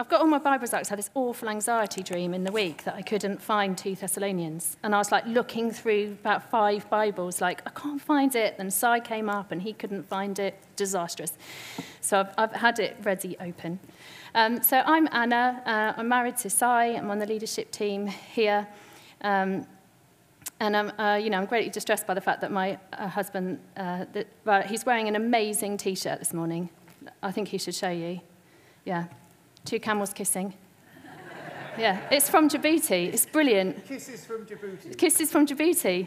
I've got all my Bibles out. I had this awful anxiety dream in the week that I couldn't find 2 Thessalonians. And I was like looking through about five Bibles, like, I can't find it. Then Si came up and he couldn't find it. Disastrous. So I've, I've had it ready open. Um, so I'm Anna. Uh, I'm married to Si. I'm on the leadership team here. Um, and I'm, uh, you know, I'm greatly distressed by the fact that my uh, husband, uh, that, well, he's wearing an amazing T-shirt this morning. I think he should show you. Yeah, two camels kissing. Yeah, it's from Djibouti. It's brilliant. Kisses from Djibouti. Kisses from Djibouti.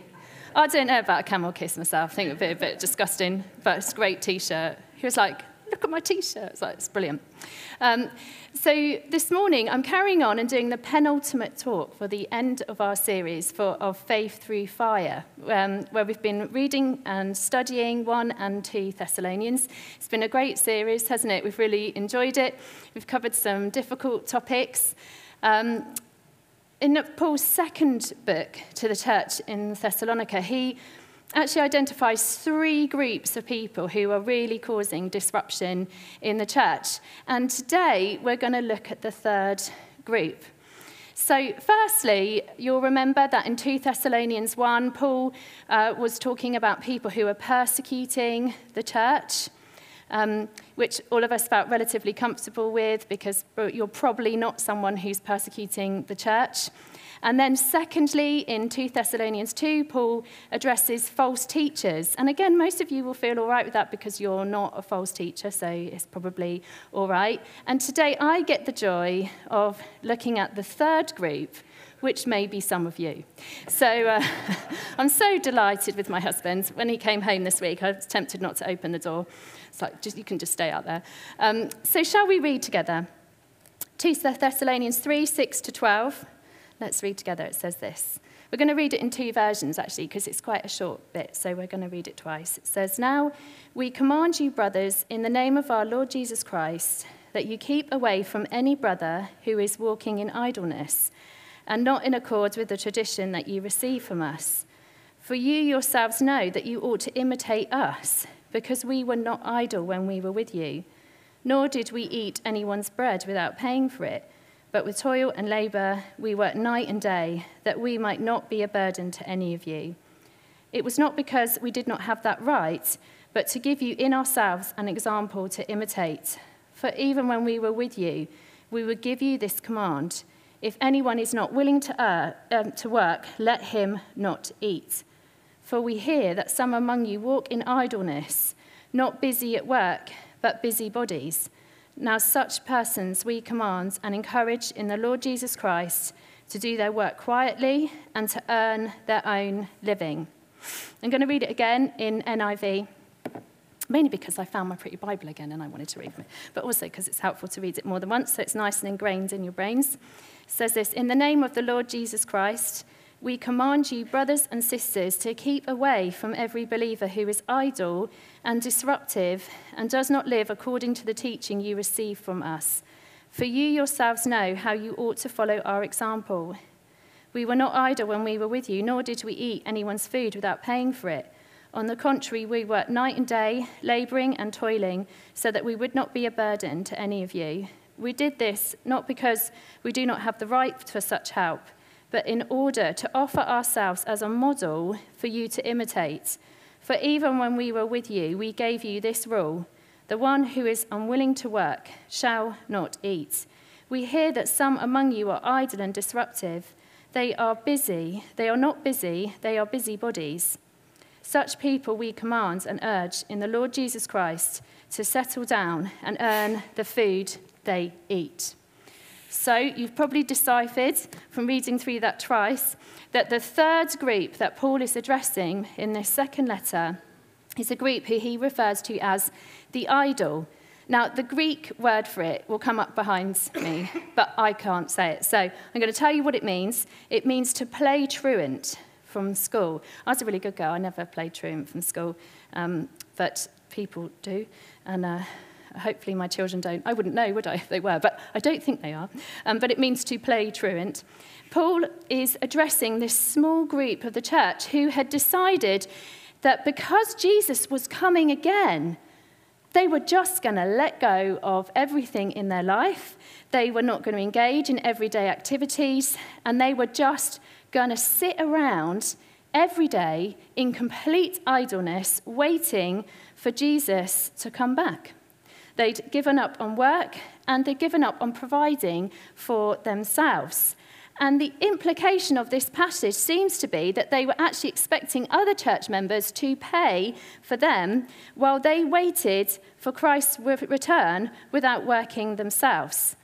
I don't know about a camel kiss myself. I think it would be a bit disgusting, but it's a great T-shirt. He was like, look at my T-shirt. It's like, it's brilliant. Um, so this morning, I'm carrying on and doing the penultimate talk for the end of our series for, of Faith Through Fire, um, where we've been reading and studying 1 and 2 Thessalonians. It's been a great series, hasn't it? We've really enjoyed it. We've covered some difficult topics. Um, in Paul's second book to the church in Thessalonica, he actually identifies three groups of people who are really causing disruption in the church. And today we're going to look at the third group. So, firstly, you'll remember that in 2 Thessalonians 1, Paul uh, was talking about people who are persecuting the church. Um, which all of us felt relatively comfortable with because you're probably not someone who's persecuting the church. And then, secondly, in 2 Thessalonians 2, Paul addresses false teachers. And again, most of you will feel all right with that because you're not a false teacher, so it's probably all right. And today, I get the joy of looking at the third group, which may be some of you. So uh, I'm so delighted with my husband. When he came home this week, I was tempted not to open the door. It's like, just, you can just stay out there. Um, so, shall we read together? 2 Thessalonians 3 6 to 12. Let's read together. It says this. We're going to read it in two versions, actually, because it's quite a short bit, so we're going to read it twice. It says, Now we command you, brothers, in the name of our Lord Jesus Christ, that you keep away from any brother who is walking in idleness and not in accord with the tradition that you receive from us. For you yourselves know that you ought to imitate us, because we were not idle when we were with you, nor did we eat anyone's bread without paying for it. But with toil and labor, we work night and day, that we might not be a burden to any of you. It was not because we did not have that right, but to give you in ourselves an example to imitate. For even when we were with you, we would give you this command If anyone is not willing to, uh, um, to work, let him not eat. For we hear that some among you walk in idleness, not busy at work, but busy bodies. Now, such persons we command and encourage in the Lord Jesus Christ to do their work quietly and to earn their own living. I'm going to read it again in NIV, mainly because I found my pretty Bible again and I wanted to read it, but also because it's helpful to read it more than once so it's nice and ingrained in your brains. It says this In the name of the Lord Jesus Christ, we command you, brothers and sisters, to keep away from every believer who is idle and disruptive and does not live according to the teaching you receive from us. For you yourselves know how you ought to follow our example. We were not idle when we were with you, nor did we eat anyone's food without paying for it. On the contrary, we worked night and day, laboring and toiling, so that we would not be a burden to any of you. We did this not because we do not have the right for such help but in order to offer ourselves as a model for you to imitate. For even when we were with you, we gave you this rule the one who is unwilling to work shall not eat. We hear that some among you are idle and disruptive. They are busy. They are not busy, they are busybodies. Such people we command and urge in the Lord Jesus Christ to settle down and earn the food they eat. So you've probably deciphered from reading through that twice that the third group that Paul is addressing in this second letter is a group who he refers to as the idle. Now, the Greek word for it will come up behind me, but I can't say it. So I'm going to tell you what it means. It means to play truant from school. I was a really good girl. I never played truant from school, um, but people do. And uh, Hopefully, my children don't. I wouldn't know, would I, if they were, but I don't think they are. Um, but it means to play truant. Paul is addressing this small group of the church who had decided that because Jesus was coming again, They were just going to let go of everything in their life. They were not going to engage in everyday activities, and they were just going to sit around every day in complete idleness, waiting for Jesus to come back. They'd given up on work and they'd given up on providing for themselves. And the implication of this passage seems to be that they were actually expecting other church members to pay for them while they waited for Christ's return without working themselves.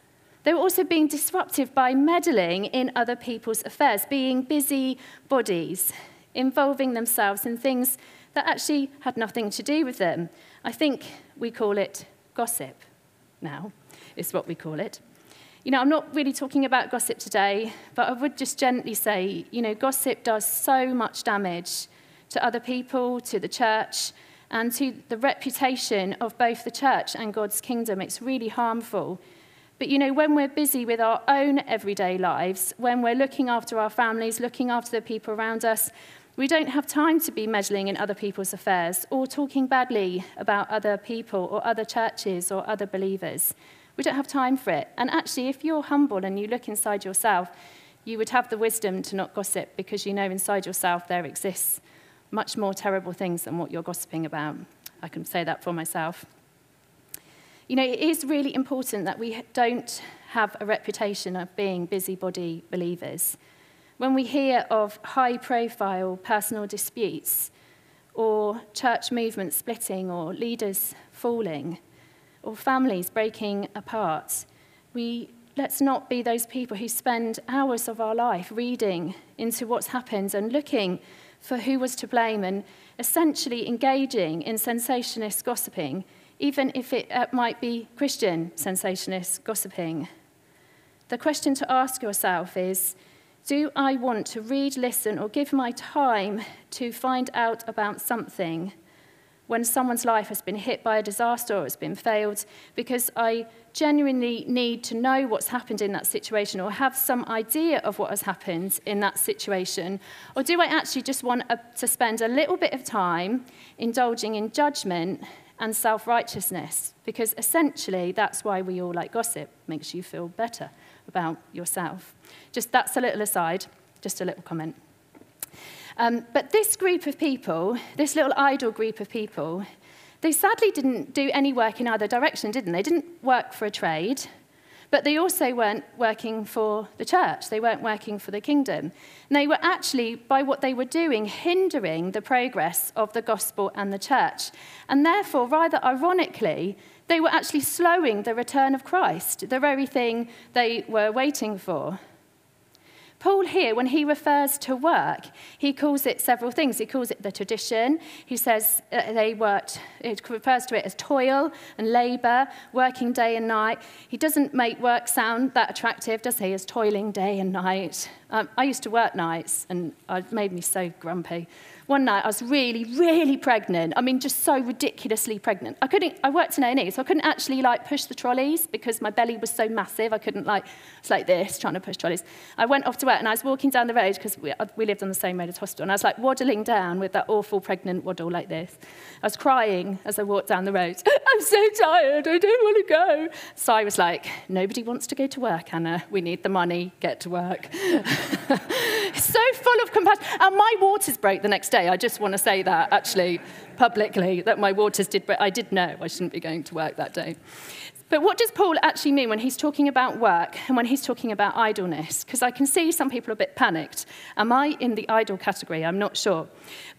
They were also being disruptive by meddling in other people's affairs, being busy bodies, involving themselves in things that actually had nothing to do with them. I think we call it gossip now, is what we call it. You know, I'm not really talking about gossip today, but I would just gently say, you know, gossip does so much damage to other people, to the church, and to the reputation of both the church and God's kingdom. It's really harmful. But you know, when we're busy with our own everyday lives, when we're looking after our families, looking after the people around us, we don't have time to be meddling in other people's affairs or talking badly about other people or other churches or other believers. We don't have time for it. And actually, if you're humble and you look inside yourself, you would have the wisdom to not gossip because you know inside yourself there exists much more terrible things than what you're gossiping about. I can say that for myself. You know, it is really important that we don't have a reputation of being busybody believers. When we hear of high profile personal disputes, or church movements splitting, or leaders falling, or families breaking apart, we let's not be those people who spend hours of our life reading into what's happened and looking for who was to blame and essentially engaging in sensationalist gossiping, even if it uh, might be Christian sensationalist gossiping. The question to ask yourself is do I want to read, listen, or give my time to find out about something when someone's life has been hit by a disaster or has been failed because I genuinely need to know what's happened in that situation or have some idea of what has happened in that situation? Or do I actually just want a, to spend a little bit of time indulging in judgment and self righteousness? Because essentially, that's why we all like gossip, makes you feel better about yourself. Just that's a little aside, just a little comment. Um, but this group of people, this little idle group of people, they sadly didn't do any work in either direction, didn't they? They didn't work for a trade, but they also weren't working for the church. They weren't working for the kingdom. And they were actually, by what they were doing, hindering the progress of the gospel and the church. And therefore, rather ironically, they were actually slowing the return of Christ, the very thing they were waiting for. Paul here, when he refers to work, he calls it several things. He calls it the tradition. He says uh, they worked, it refers to it as toil and labour, working day and night. He doesn't make work sound that attractive, does he, as toiling day and night? Um, I used to work nights, and it made me so grumpy one night I was really, really pregnant. I mean, just so ridiculously pregnant. I couldn't, I worked in A&E, so I couldn't actually like push the trolleys because my belly was so massive. I couldn't like, it's like this, trying to push trolleys. I went off to work and I was walking down the road because we, uh, we lived on the same road as hospital. And I was like waddling down with that awful pregnant waddle like this. I was crying as I walked down the road. I'm so tired, I don't want to go. So I was like, nobody wants to go to work, Anna. We need the money, get to work. so full of compassion. And my waters broke the next day day. I just want to say that, actually, publicly, that my waters did, but I did know I shouldn't be going to work that day. But what does Paul actually mean when he's talking about work and when he's talking about idleness? Because I can see some people are a bit panicked. Am I in the idle category? I'm not sure.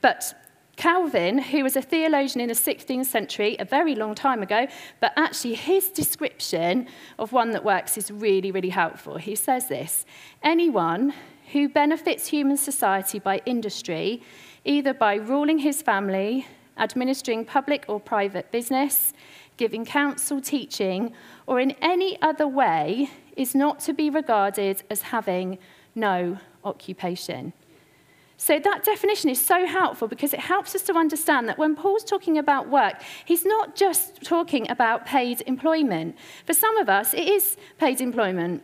But Calvin, who was a theologian in the 16th century, a very long time ago, but actually his description of one that works is really, really helpful. He says this Anyone who benefits human society by industry either by ruling his family, administering public or private business, giving counsel, teaching, or in any other way, is not to be regarded as having no occupation. So, that definition is so helpful because it helps us to understand that when Paul's talking about work, he's not just talking about paid employment. For some of us, it is paid employment.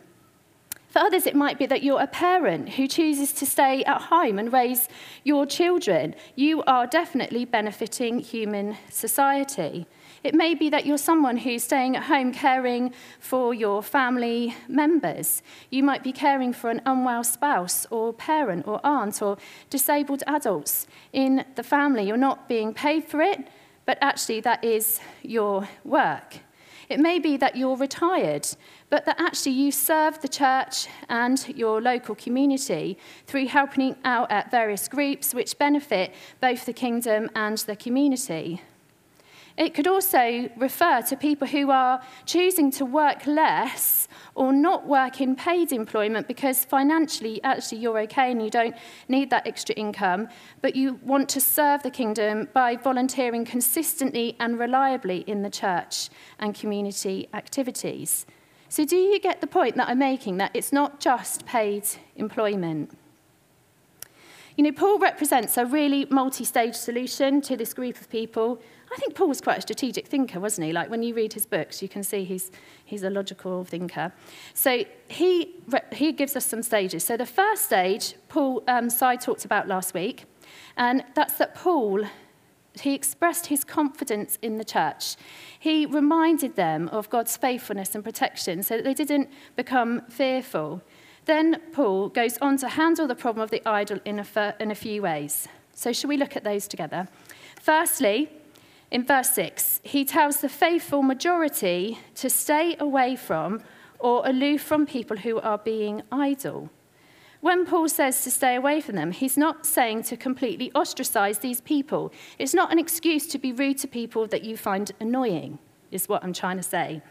For others, it might be that you're a parent who chooses to stay at home and raise your children. You are definitely benefiting human society. It may be that you're someone who's staying at home caring for your family members. You might be caring for an unwell spouse or parent or aunt or disabled adults in the family. You're not being paid for it, but actually that is your work. It may be that you're retired, but that actually you serve the church and your local community through helping out at various groups which benefit both the kingdom and the community. It could also refer to people who are choosing to work less or not work in paid employment because financially, actually, you're okay and you don't need that extra income, but you want to serve the kingdom by volunteering consistently and reliably in the church and community activities. So, do you get the point that I'm making that it's not just paid employment? You know, Paul represents a really multi stage solution to this group of people I think Paul was quite a strategic thinker, wasn't he? Like when you read his books, you can see he's, he's a logical thinker. So he, he gives us some stages. So the first stage, Paul um, Si talked about last week, and that's that Paul, he expressed his confidence in the church. He reminded them of God's faithfulness and protection so that they didn't become fearful. Then Paul goes on to handle the problem of the idle in a, in a few ways. So, should we look at those together? Firstly, in verse 6, he tells the faithful majority to stay away from or aloof from people who are being idle. When Paul says to stay away from them, he's not saying to completely ostracize these people. It's not an excuse to be rude to people that you find annoying, is what I'm trying to say.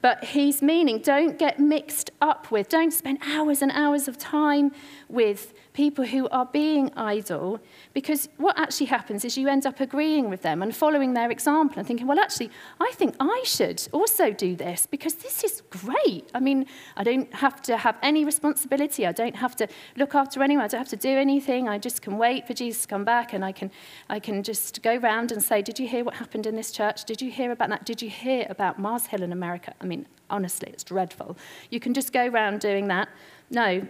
But he's meaning don't get mixed up with, don't spend hours and hours of time with people who are being idle, because what actually happens is you end up agreeing with them and following their example and thinking, well, actually, I think I should also do this because this is great. I mean, I don't have to have any responsibility. I don't have to look after anyone. I don't have to do anything. I just can wait for Jesus to come back and I can, I can just go round and say, did you hear what happened in this church? Did you hear about that? Did you hear about Mars Hill in America? I mean, honestly, it's dreadful. You can just go around doing that. No.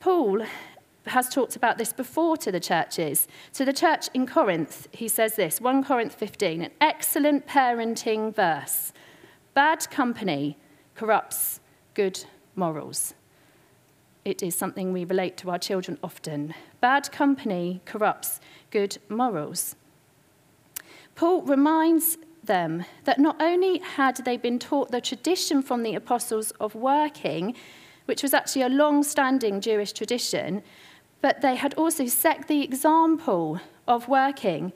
Paul has talked about this before to the churches. To the church in Corinth, he says this 1 Corinth 15, an excellent parenting verse. Bad company corrupts good morals. It is something we relate to our children often. Bad company corrupts good morals. Paul reminds them that not only had they been taught the tradition from the apostles of working, which was actually a long standing Jewish tradition, but they had also set the example of working.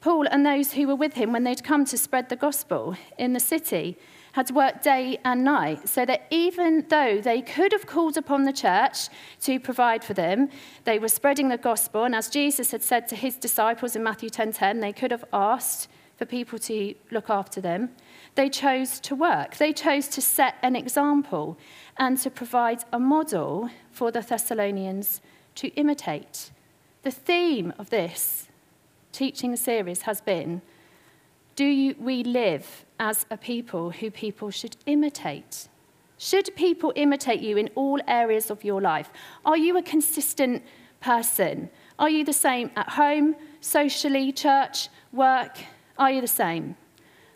Paul and those who were with him when they'd come to spread the gospel in the city had worked day and night, so that even though they could have called upon the church to provide for them, they were spreading the gospel, and as Jesus had said to his disciples in Matthew 10:10, they could have asked for people to look after them. They chose to work. They chose to set an example and to provide a model for the Thessalonians to imitate. The theme of this teaching series has been Do you, we live as a people who people should imitate? Should people imitate you in all areas of your life? Are you a consistent person? Are you the same at home, socially, church, work? Are you the same?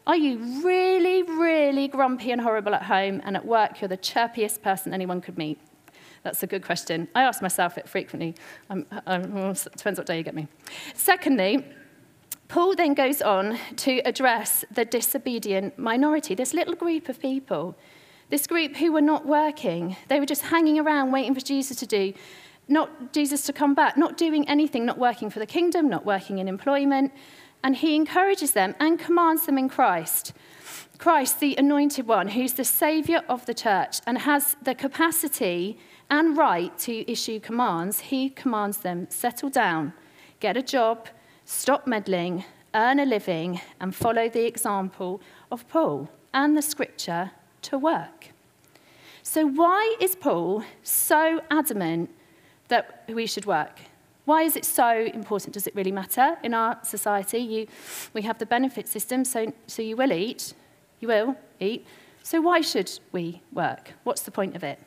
Are you really, really grumpy and horrible at home, and at work you're the chirpiest person anyone could meet? That's a good question. I ask myself it frequently. Um, um, well, depends what day you get me. Secondly, Paul then goes on to address the disobedient minority, this little group of people, this group who were not working. They were just hanging around waiting for Jesus to do, not Jesus to come back, not doing anything, not working for the kingdom, not working in employment. And he encourages them and commands them in Christ. Christ, the anointed one, who's the savior of the church and has the capacity and right to issue commands, he commands them settle down, get a job, stop meddling, earn a living, and follow the example of Paul and the scripture to work. So, why is Paul so adamant that we should work? Why is it so important? Does it really matter in our society? You, we have the benefit system, so, so you will eat. You will eat. So, why should we work? What's the point of it?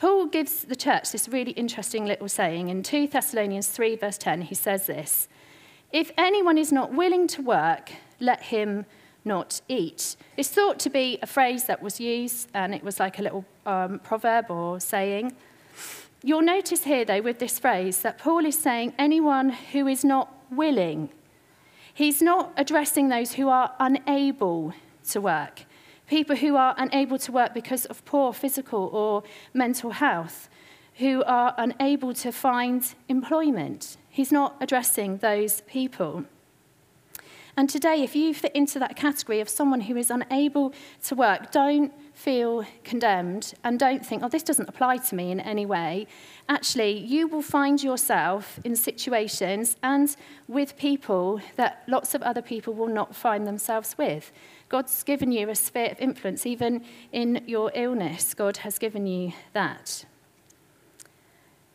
Paul gives the church this really interesting little saying. In 2 Thessalonians 3, verse 10, he says this If anyone is not willing to work, let him not eat. It's thought to be a phrase that was used, and it was like a little um, proverb or saying. You'll notice here, though, with this phrase, that Paul is saying anyone who is not willing. He's not addressing those who are unable to work, people who are unable to work because of poor physical or mental health, who are unable to find employment. He's not addressing those people. And today, if you fit into that category of someone who is unable to work, don't feel condemned and don't think, oh, this doesn't apply to me in any way. Actually, you will find yourself in situations and with people that lots of other people will not find themselves with. God's given you a sphere of influence, even in your illness, God has given you that.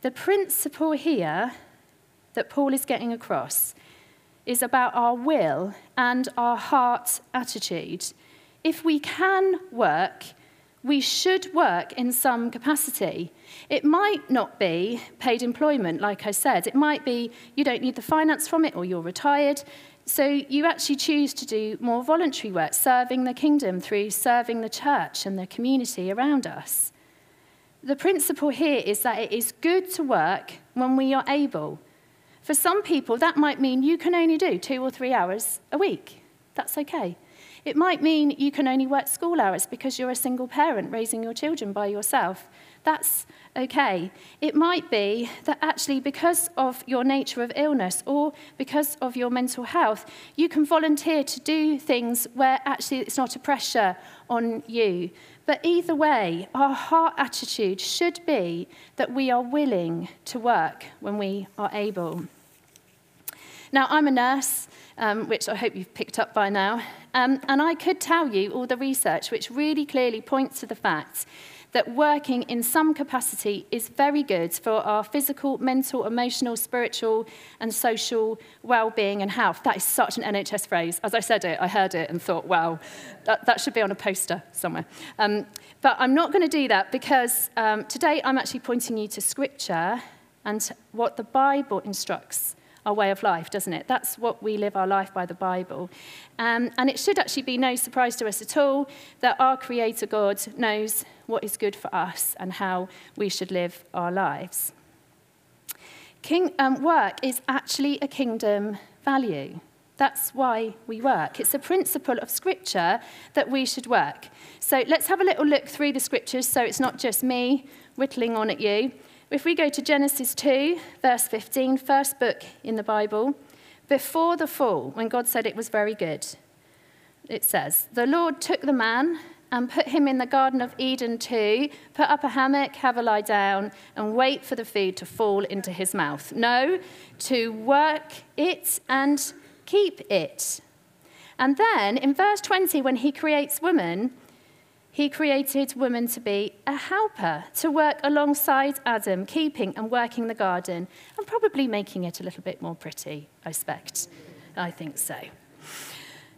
The principle here that Paul is getting across is about our will and our heart attitude. If we can work, we should work in some capacity. It might not be paid employment, like I said. It might be you don't need the finance from it or you're retired. So you actually choose to do more voluntary work, serving the kingdom through serving the church and the community around us. The principle here is that it is good to work when we are able. For some people, that might mean you can only do two or three hours a week. That's okay. It might mean you can only work school hours because you're a single parent raising your children by yourself. That's okay. It might be that actually, because of your nature of illness or because of your mental health, you can volunteer to do things where actually it's not a pressure on you. But either way, our heart attitude should be that we are willing to work when we are able. Now, I'm a nurse, um, which I hope you've picked up by now, um, and I could tell you all the research which really clearly points to the fact that working in some capacity is very good for our physical, mental, emotional, spiritual, and social well being and health. That is such an NHS phrase. As I said it, I heard it and thought, wow, that, that should be on a poster somewhere. Um, but I'm not going to do that because um, today I'm actually pointing you to scripture and what the Bible instructs our way of life, doesn't it? That's what we live our life by the Bible. Um, and it should actually be no surprise to us at all that our Creator God knows what is good for us and how we should live our lives. King, um, work is actually a kingdom value. That's why we work. It's a principle of Scripture that we should work. So let's have a little look through the Scriptures so it's not just me whittling on at you. If we go to Genesis 2, verse 15, first book in the Bible, before the fall, when God said it was very good, it says, The Lord took the man and put him in the Garden of Eden to put up a hammock, have a lie down, and wait for the food to fall into his mouth. No, to work it and keep it. And then in verse 20, when he creates woman, he created woman to be a helper, to work alongside Adam, keeping and working the garden, and probably making it a little bit more pretty, I expect. I think so.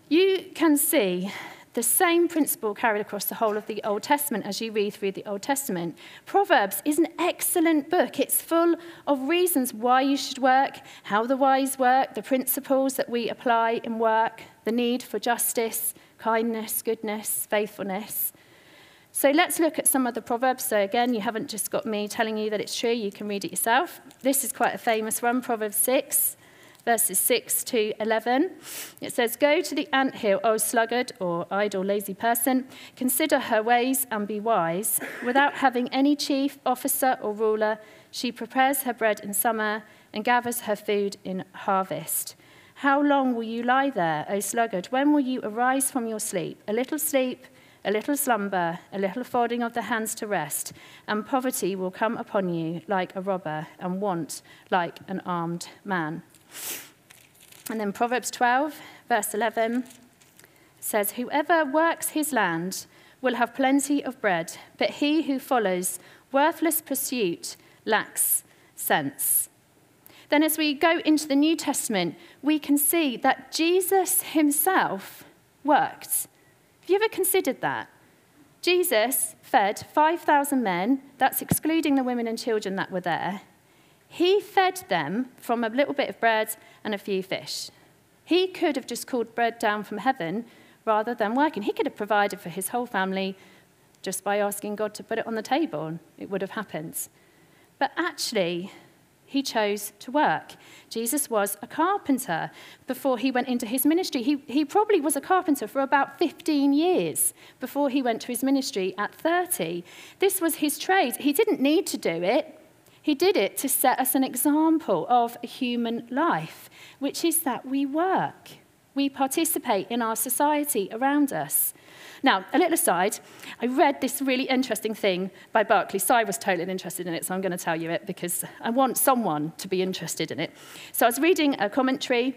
You can see the same principle carried across the whole of the Old Testament as you read through the Old Testament. Proverbs is an excellent book. It's full of reasons why you should work, how the wise work, the principles that we apply in work, the need for justice, kindness, goodness, faithfulness. So let's look at some of the Proverbs. So again, you haven't just got me telling you that it's true, you can read it yourself. This is quite a famous one, Proverbs 6, verses 6 to 11. It says, Go to the ant hill, O sluggard, or idle, lazy person, consider her ways and be wise. Without having any chief, officer, or ruler, she prepares her bread in summer and gathers her food in harvest. How long will you lie there, O sluggard? When will you arise from your sleep? A little sleep a little slumber, a little folding of the hands to rest, and poverty will come upon you like a robber, and want like an armed man. And then Proverbs 12, verse 11 says, Whoever works his land will have plenty of bread, but he who follows worthless pursuit lacks sense. Then, as we go into the New Testament, we can see that Jesus himself worked. Have you ever considered that? Jesus fed 5,000 men, that's excluding the women and children that were there. He fed them from a little bit of bread and a few fish. He could have just called bread down from heaven rather than working. He could have provided for his whole family just by asking God to put it on the table. And it would have happened. But actually, he chose to work. Jesus was a carpenter before he went into his ministry. He, he probably was a carpenter for about 15 years before he went to his ministry at 30. This was his trade. He didn't need to do it, he did it to set us an example of a human life, which is that we work. We participate in our society around us. Now, a little aside, I read this really interesting thing by Berkeley. Cy was totally interested in it, so I'm going to tell you it because I want someone to be interested in it. So I was reading a commentary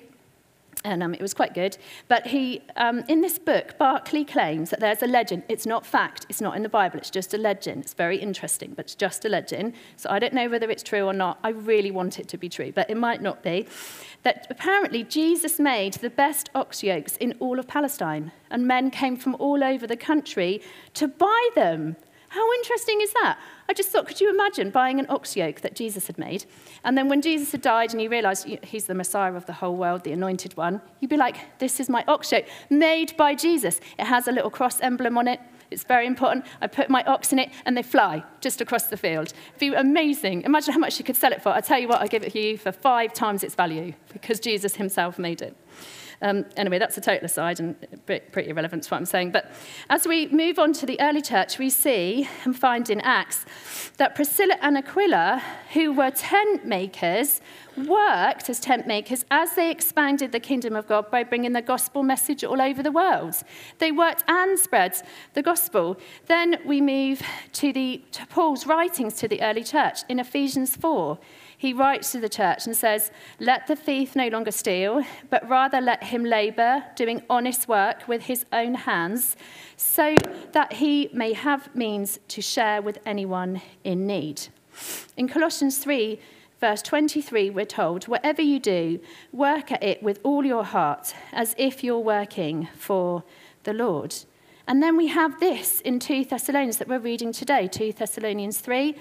and um, it was quite good. But he, um, in this book, Barclay claims that there's a legend. It's not fact. It's not in the Bible. It's just a legend. It's very interesting, but it's just a legend. So I don't know whether it's true or not. I really want it to be true, but it might not be. That apparently Jesus made the best ox yokes in all of Palestine, and men came from all over the country to buy them how interesting is that? I just thought, could you imagine buying an ox yoke that Jesus had made? And then when Jesus had died and you realized he's the Messiah of the whole world, the anointed one, you'd be like, this is my ox yoke made by Jesus. It has a little cross emblem on it. It's very important. I put my ox in it and they fly just across the field. It'd be amazing. Imagine how much you could sell it for. I tell you what, I give it to you for five times its value because Jesus himself made it. Um, anyway, that's a total aside and pretty irrelevant to what I'm saying. But as we move on to the early church, we see and find in Acts that Priscilla and Aquila, who were tent makers, worked as tent makers as they expanded the kingdom of God by bringing the gospel message all over the world. They worked and spread the gospel. Then we move to, the, to Paul's writings to the early church in Ephesians 4 he writes to the church and says, Let the thief no longer steal, but rather let him labor, doing honest work with his own hands, so that he may have means to share with anyone in need. In Colossians 3, verse 23, we're told, Whatever you do, work at it with all your heart, as if you're working for the Lord. And then we have this in 2 Thessalonians that we're reading today, 2 Thessalonians 3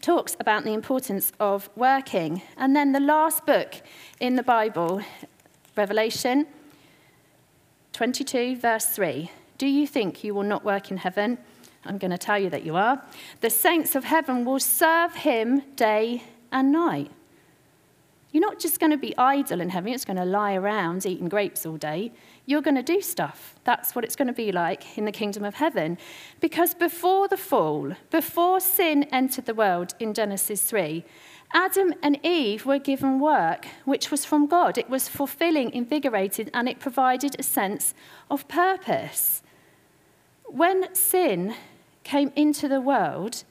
talks about the importance of working. And then the last book in the Bible, Revelation 22, verse 3. Do you think you will not work in heaven? I'm going to tell you that you are. The saints of heaven will serve him day and night. You're not just going to be idle in heaven, just going to lie around eating grapes all day. You're going to do stuff. That's what it's going to be like in the kingdom of heaven. Because before the fall, before sin entered the world in Genesis 3, Adam and Eve were given work which was from God. It was fulfilling, invigorated, and it provided a sense of purpose. When sin came into the world,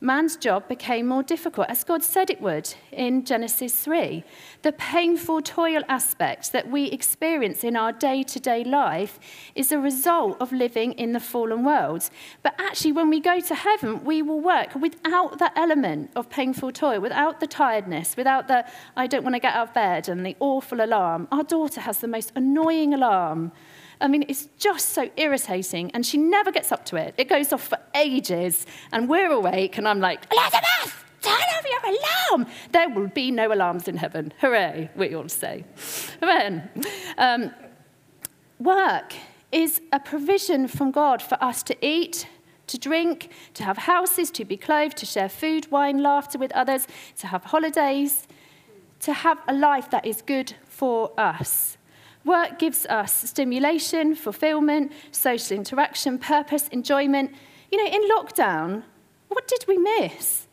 man's job became more difficult, as God said it would in Genesis 3. The painful toil aspect that we experience in our day to day life is a result of living in the fallen world. But actually, when we go to heaven, we will work without that element of painful toil, without the tiredness, without the I don't want to get out of bed and the awful alarm. Our daughter has the most annoying alarm. I mean, it's just so irritating, and she never gets up to it. It goes off for ages, and we're awake, and I'm like, Elizabeth, turn off your alarm. There will be no alarms in heaven. Hooray, we all say. Amen. Um, work is a provision from God for us to eat, to drink, to have houses, to be clothed, to share food, wine, laughter with others, to have holidays, to have a life that is good for us. Work gives us stimulation, fulfillment, social interaction, purpose, enjoyment. You know, in lockdown, what did we miss?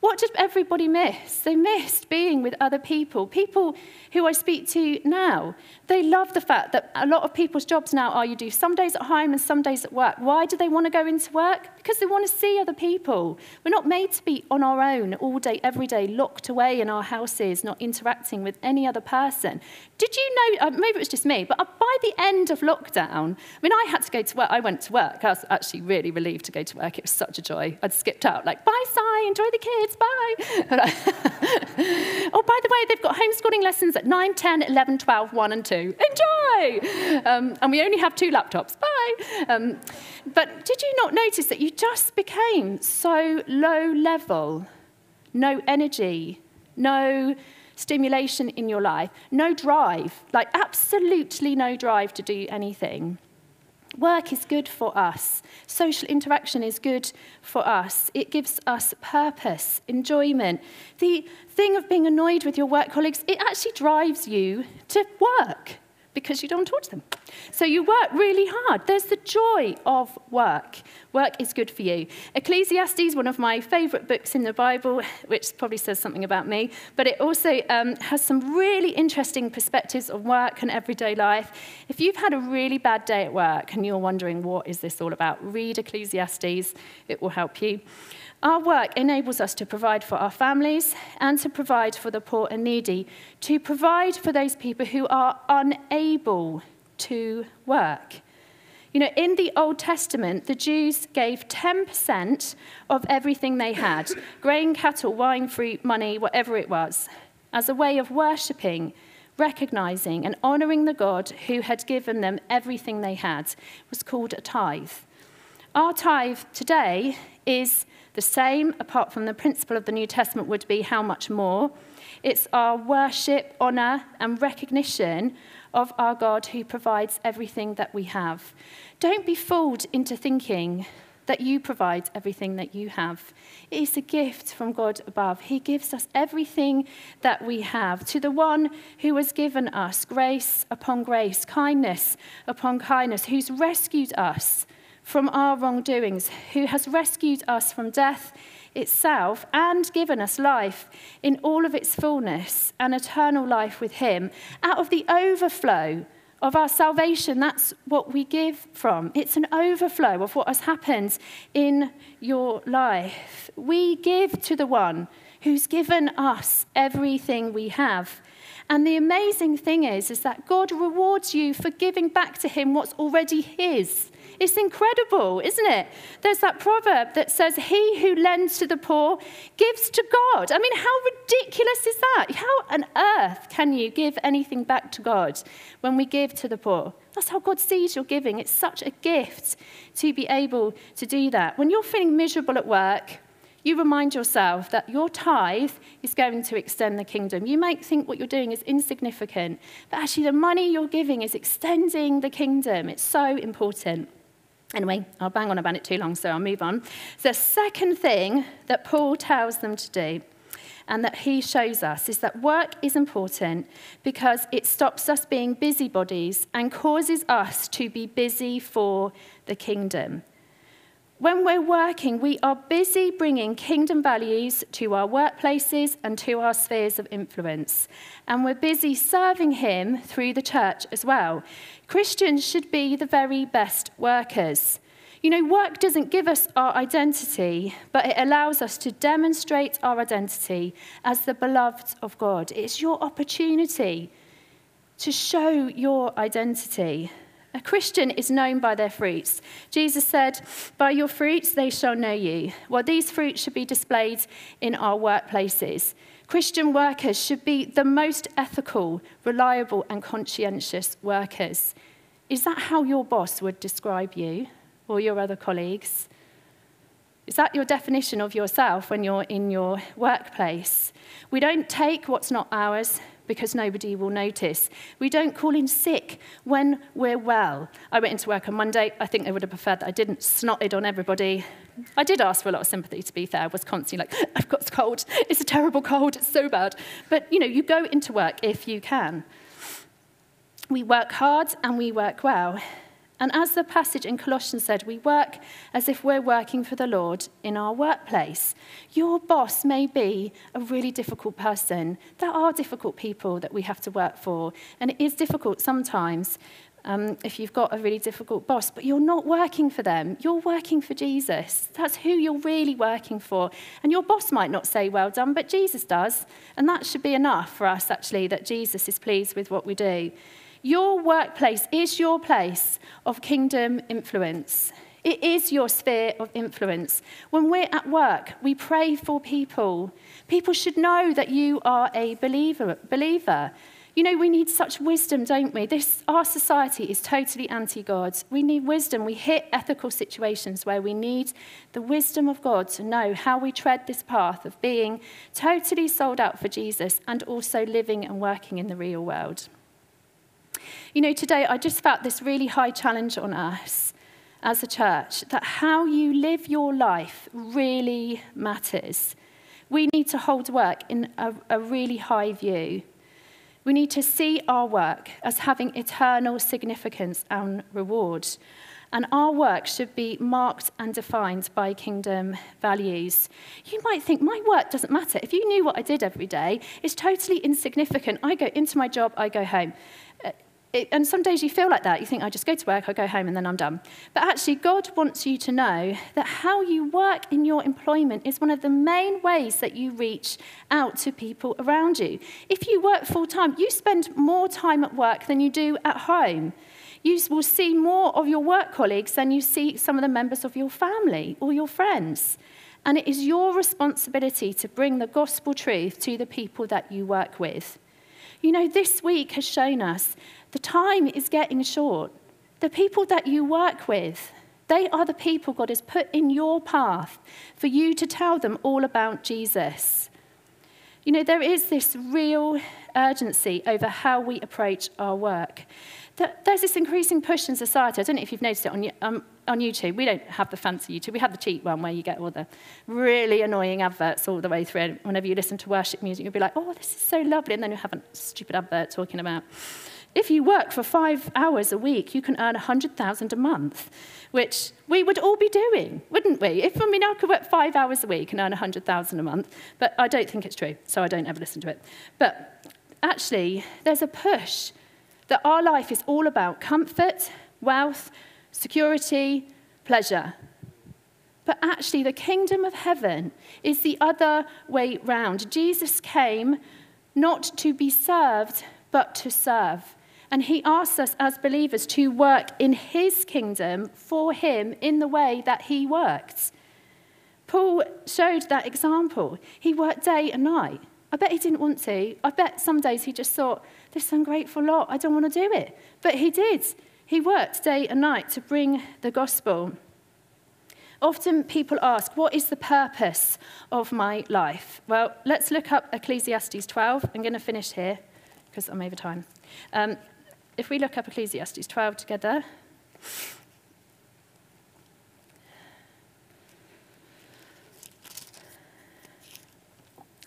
What did everybody miss? They missed being with other people. People who I speak to now, they love the fact that a lot of people's jobs now are you do some days at home and some days at work. Why do they want to go into work? Because they want to see other people. We're not made to be on our own all day, every day, locked away in our houses, not interacting with any other person. Did you know, uh, maybe it was just me, but uh, by the end of lockdown, I mean, I had to go to work. I went to work. I was actually really relieved to go to work. It was such a joy. I'd skipped out, like, bye, Si, enjoy the kids, bye. oh, by the way, they've got homeschooling lessons at 9, 10, 11, 12, 1 and 2. Enjoy! Um, and we only have two laptops. Bye! Um, but did you not notice that you just became so low level? No energy, no stimulation in your life, no drive, like absolutely no drive to do anything. Work is good for us. Social interaction is good for us. It gives us purpose, enjoyment. The thing of being annoyed with your work colleagues, it actually drives you to work because you don't talk to them. So you work really hard. There's the joy of work. Work is good for you. Ecclesiastes, one of my favorite books in the Bible, which probably says something about me, but it also um, has some really interesting perspectives on work and everyday life. If you've had a really bad day at work and you're wondering, what is this all about? Read Ecclesiastes, it will help you. Our work enables us to provide for our families and to provide for the poor and needy, to provide for those people who are unable to work. You know, in the Old Testament, the Jews gave 10% of everything they had grain, cattle, wine, fruit, money, whatever it was as a way of worshipping, recognizing, and honoring the God who had given them everything they had. It was called a tithe. Our tithe today is the same, apart from the principle of the New Testament, would be how much more. It's our worship, honour, and recognition of our God who provides everything that we have. Don't be fooled into thinking that you provide everything that you have. It is a gift from God above. He gives us everything that we have. To the one who has given us grace upon grace, kindness upon kindness, who's rescued us from our wrongdoings, who has rescued us from death itself and given us life in all of its fullness and eternal life with Him. Out of the overflow of our salvation, that's what we give from. It's an overflow of what has happened in your life. We give to the one who's given us everything we have. And the amazing thing is, is that God rewards you for giving back to him what's already his. It's incredible, isn't it? There's that proverb that says, He who lends to the poor gives to God. I mean, how ridiculous is that? How on earth can you give anything back to God when we give to the poor? That's how God sees your giving. It's such a gift to be able to do that. When you're feeling miserable at work, you remind yourself that your tithe is going to extend the kingdom. You might think what you're doing is insignificant, but actually, the money you're giving is extending the kingdom. It's so important. Anyway, I'll bang on about it too long, so I'll move on. The second thing that Paul tells them to do and that he shows us is that work is important because it stops us being busybodies and causes us to be busy for the kingdom. When we're working, we are busy bringing kingdom values to our workplaces and to our spheres of influence. And we're busy serving Him through the church as well. Christians should be the very best workers. You know, work doesn't give us our identity, but it allows us to demonstrate our identity as the beloved of God. It's your opportunity to show your identity. A Christian is known by their fruits. Jesus said, By your fruits they shall know you. Well, these fruits should be displayed in our workplaces. Christian workers should be the most ethical, reliable, and conscientious workers. Is that how your boss would describe you or your other colleagues? Is that your definition of yourself when you're in your workplace? We don't take what's not ours, because nobody will notice. We don't call in sick when we're well. I went into work on Monday. I think they would have preferred that I didn't snotted on everybody. I did ask for a lot of sympathy, to be fair. I was constantly like, I've got a cold. It's a terrible cold. It's so bad. But, you know, you go into work if you can. We work hard and we work well. And as the passage in Colossians said, we work as if we're working for the Lord in our workplace. Your boss may be a really difficult person. There are difficult people that we have to work for, and it is difficult sometimes um, if you've got a really difficult boss, but you're not working for them. You're working for Jesus. That's who you're really working for. And your boss might not say, well done, but Jesus does. And that should be enough for us, actually, that Jesus is pleased with what we do. Your workplace is your place of kingdom influence. It is your sphere of influence. When we're at work, we pray for people. People should know that you are a believer. believer. You know, we need such wisdom, don't we? This, our society is totally anti God. We need wisdom. We hit ethical situations where we need the wisdom of God to know how we tread this path of being totally sold out for Jesus and also living and working in the real world. You know, today I just felt this really high challenge on us as a church that how you live your life really matters. We need to hold work in a, a really high view. We need to see our work as having eternal significance and reward. And our work should be marked and defined by kingdom values. You might think, my work doesn't matter. If you knew what I did every day, it's totally insignificant. I go into my job, I go home. It, and some days you feel like that. You think, I just go to work, I go home, and then I'm done. But actually, God wants you to know that how you work in your employment is one of the main ways that you reach out to people around you. If you work full time, you spend more time at work than you do at home. You will see more of your work colleagues than you see some of the members of your family or your friends. And it is your responsibility to bring the gospel truth to the people that you work with. You know, this week has shown us the time is getting short. The people that you work with, they are the people God has put in your path for you to tell them all about Jesus. You know, there is this real urgency over how we approach our work. There's this increasing push in society. I don't know if you've noticed it on, um, on YouTube. We don't have the fancy YouTube. We have the cheap one where you get all the really annoying adverts all the way through. Whenever you listen to worship music, you'll be like, oh, this is so lovely. And then you have a stupid advert talking about if you work for five hours a week, you can earn 100,000 a month, which we would all be doing, wouldn't we? If I mean, I could work five hours a week and earn 100,000 a month, but I don't think it's true, so I don't ever listen to it. But actually, there's a push that our life is all about comfort, wealth, security, pleasure. But actually, the kingdom of heaven is the other way round. Jesus came not to be served, but to serve. And he asks us as believers to work in his kingdom for him in the way that he worked. Paul showed that example. He worked day and night. I bet he didn't want to. I bet some days he just thought, this ungrateful lot, I don't want to do it. But he did. He worked day and night to bring the gospel. Often people ask, what is the purpose of my life? Well, let's look up Ecclesiastes 12. I'm going to finish here because I'm over time. Um, if we look up Ecclesiastes 12 together,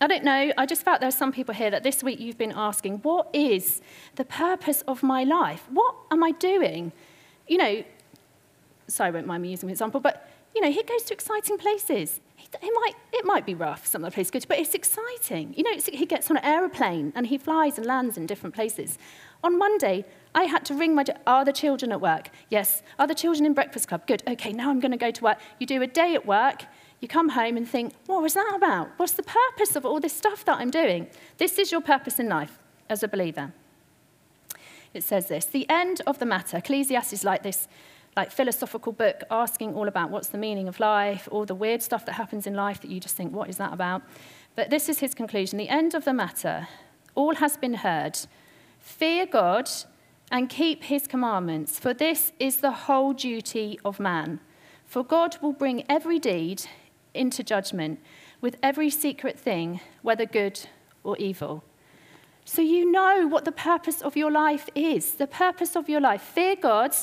I don't know, I just felt there's some people here that this week you've been asking, what is the purpose of my life? What am I doing? You know, sorry, I won't mind me using an example, but, you know, he goes to exciting places. It might, it might be rough, some of the places good, but it's exciting. You know, he gets on an aeroplane and he flies and lands in different places. On Monday, I had to ring my, are the children at work? Yes. Are the children in breakfast club? Good. Okay, now I'm going to go to work. You do a day at work, you come home and think, what was that about? What's the purpose of all this stuff that I'm doing? This is your purpose in life as a believer. It says this The end of the matter. Ecclesiastes is like this like philosophical book asking all about what's the meaning of life, all the weird stuff that happens in life that you just think, what is that about? But this is his conclusion. The end of the matter. All has been heard. Fear God and keep his commandments, for this is the whole duty of man. For God will bring every deed into judgment with every secret thing, whether good or evil. So you know what the purpose of your life is. The purpose of your life. Fear God,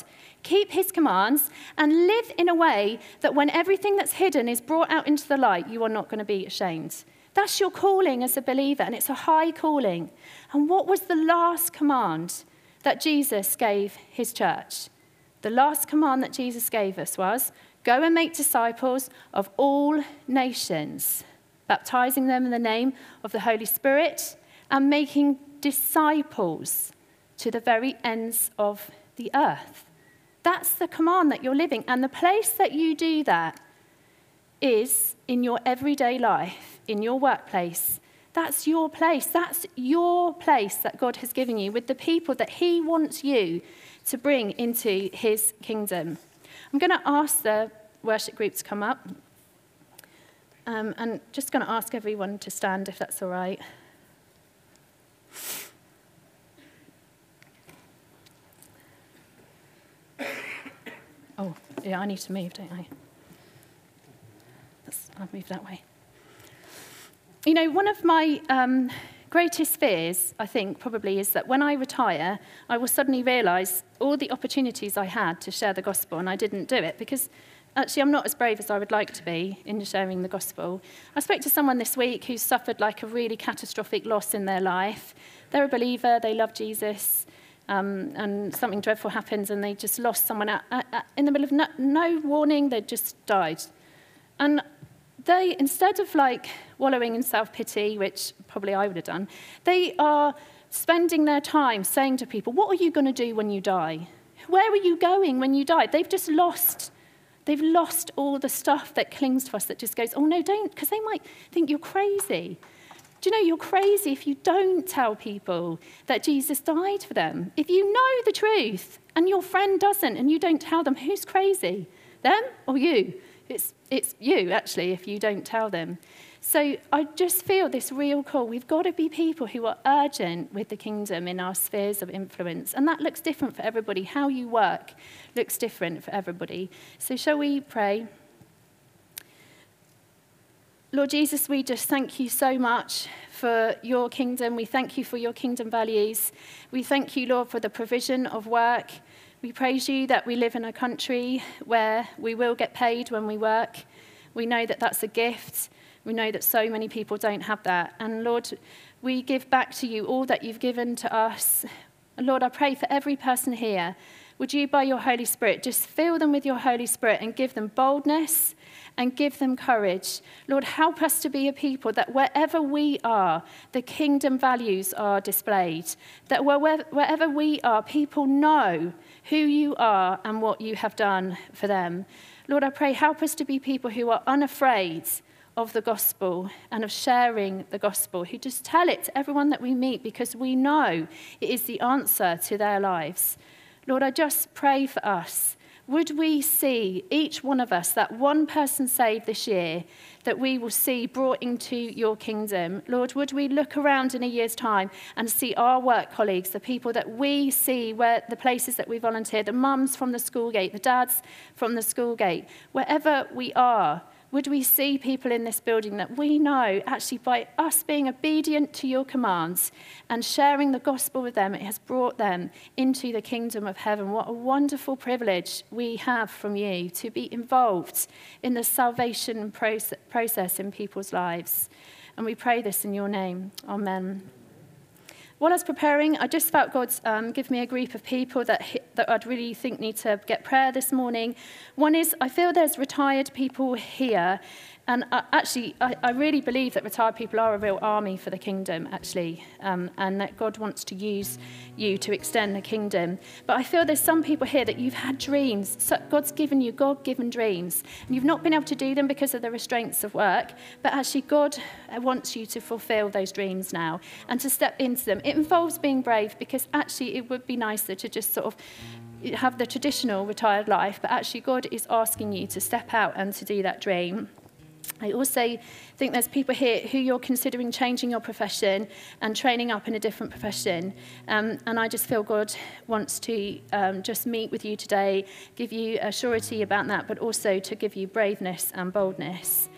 keep his commands, and live in a way that when everything that's hidden is brought out into the light, you are not going to be ashamed. That's your calling as a believer, and it's a high calling. And what was the last command? that Jesus gave his church. The last command that Jesus gave us was go and make disciples of all nations, baptizing them in the name of the Holy Spirit and making disciples to the very ends of the earth. That's the command that you're living. And the place that you do that is in your everyday life, in your workplace, that's your place. That's your place that God has given you with the people that He wants you to bring into His kingdom. I'm going to ask the worship groups come up. Um, and just going to ask everyone to stand if that's all right. Oh, yeah, I need to move, don't I? That's, I'll move that way. You know, one of my um, greatest fears, I think, probably is that when I retire, I will suddenly realise all the opportunities I had to share the gospel and I didn't do it because actually I'm not as brave as I would like to be in sharing the gospel. I spoke to someone this week who suffered like a really catastrophic loss in their life. They're a believer, they love Jesus, um, and something dreadful happens and they just lost someone in the middle of no, no warning, they just died. And they, instead of like wallowing in self pity, which probably I would have done, they are spending their time saying to people, What are you going to do when you die? Where are you going when you die? They've just lost. They've lost all the stuff that clings to us that just goes, oh no, don't, because they might think you're crazy. Do you know you're crazy if you don't tell people that Jesus died for them? If you know the truth and your friend doesn't and you don't tell them, who's crazy? Them or you? It's, it's you, actually, if you don't tell them. So I just feel this real call. We've got to be people who are urgent with the kingdom in our spheres of influence. And that looks different for everybody. How you work looks different for everybody. So shall we pray? Lord Jesus, we just thank you so much for your kingdom. We thank you for your kingdom values. We thank you, Lord, for the provision of work. We praise you that we live in a country where we will get paid when we work. We know that that's a gift. We know that so many people don't have that. And Lord, we give back to you all that you've given to us. Lord, I pray for every person here. Would you, by your Holy Spirit, just fill them with your Holy Spirit and give them boldness and give them courage. Lord, help us to be a people that wherever we are, the kingdom values are displayed. That wherever we are, people know who you are and what you have done for them. Lord, I pray, help us to be people who are unafraid of the gospel and of sharing the gospel, who just tell it to everyone that we meet because we know it is the answer to their lives. Lord, I just pray for us would we see each one of us, that one person saved this year, that we will see brought into your kingdom? Lord, would we look around in a year's time and see our work colleagues, the people that we see, where the places that we volunteer, the mums from the school gate, the dads from the school gate, wherever we are, would we see people in this building that we know actually by us being obedient to your commands and sharing the gospel with them, it has brought them into the kingdom of heaven? What a wonderful privilege we have from you to be involved in the salvation process in people's lives. And we pray this in your name. Amen. While I was preparing, I just felt God um, give me a group of people that, that I'd really think need to get prayer this morning. One is, I feel there's retired people here and uh, actually, I, I, really believe that retired people are a real army for the kingdom, actually, um, and that God wants to use you to extend the kingdom. But I feel there's some people here that you've had dreams. So God's given you God given dreams, and you've not been able to do them because of the restraints of work. But actually, God wants you to fulfill those dreams now and to step into them. It involves being brave because actually, it would be nicer to just sort of have the traditional retired life, but actually, God is asking you to step out and to do that dream. I also think there's people here who you're considering changing your profession and training up in a different profession. Um, and I just feel God wants to um, just meet with you today, give you a surety about that, but also to give you braveness and boldness.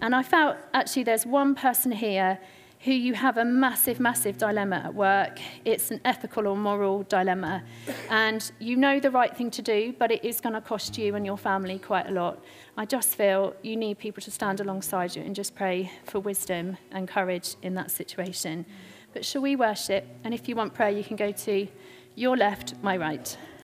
And I felt actually there's one person here who you have a massive, massive dilemma at work. It's an ethical or moral dilemma. And you know the right thing to do, but it is going to cost you and your family quite a lot. I just feel you need people to stand alongside you and just pray for wisdom and courage in that situation. But shall we worship? And if you want prayer, you can go to your left, my right.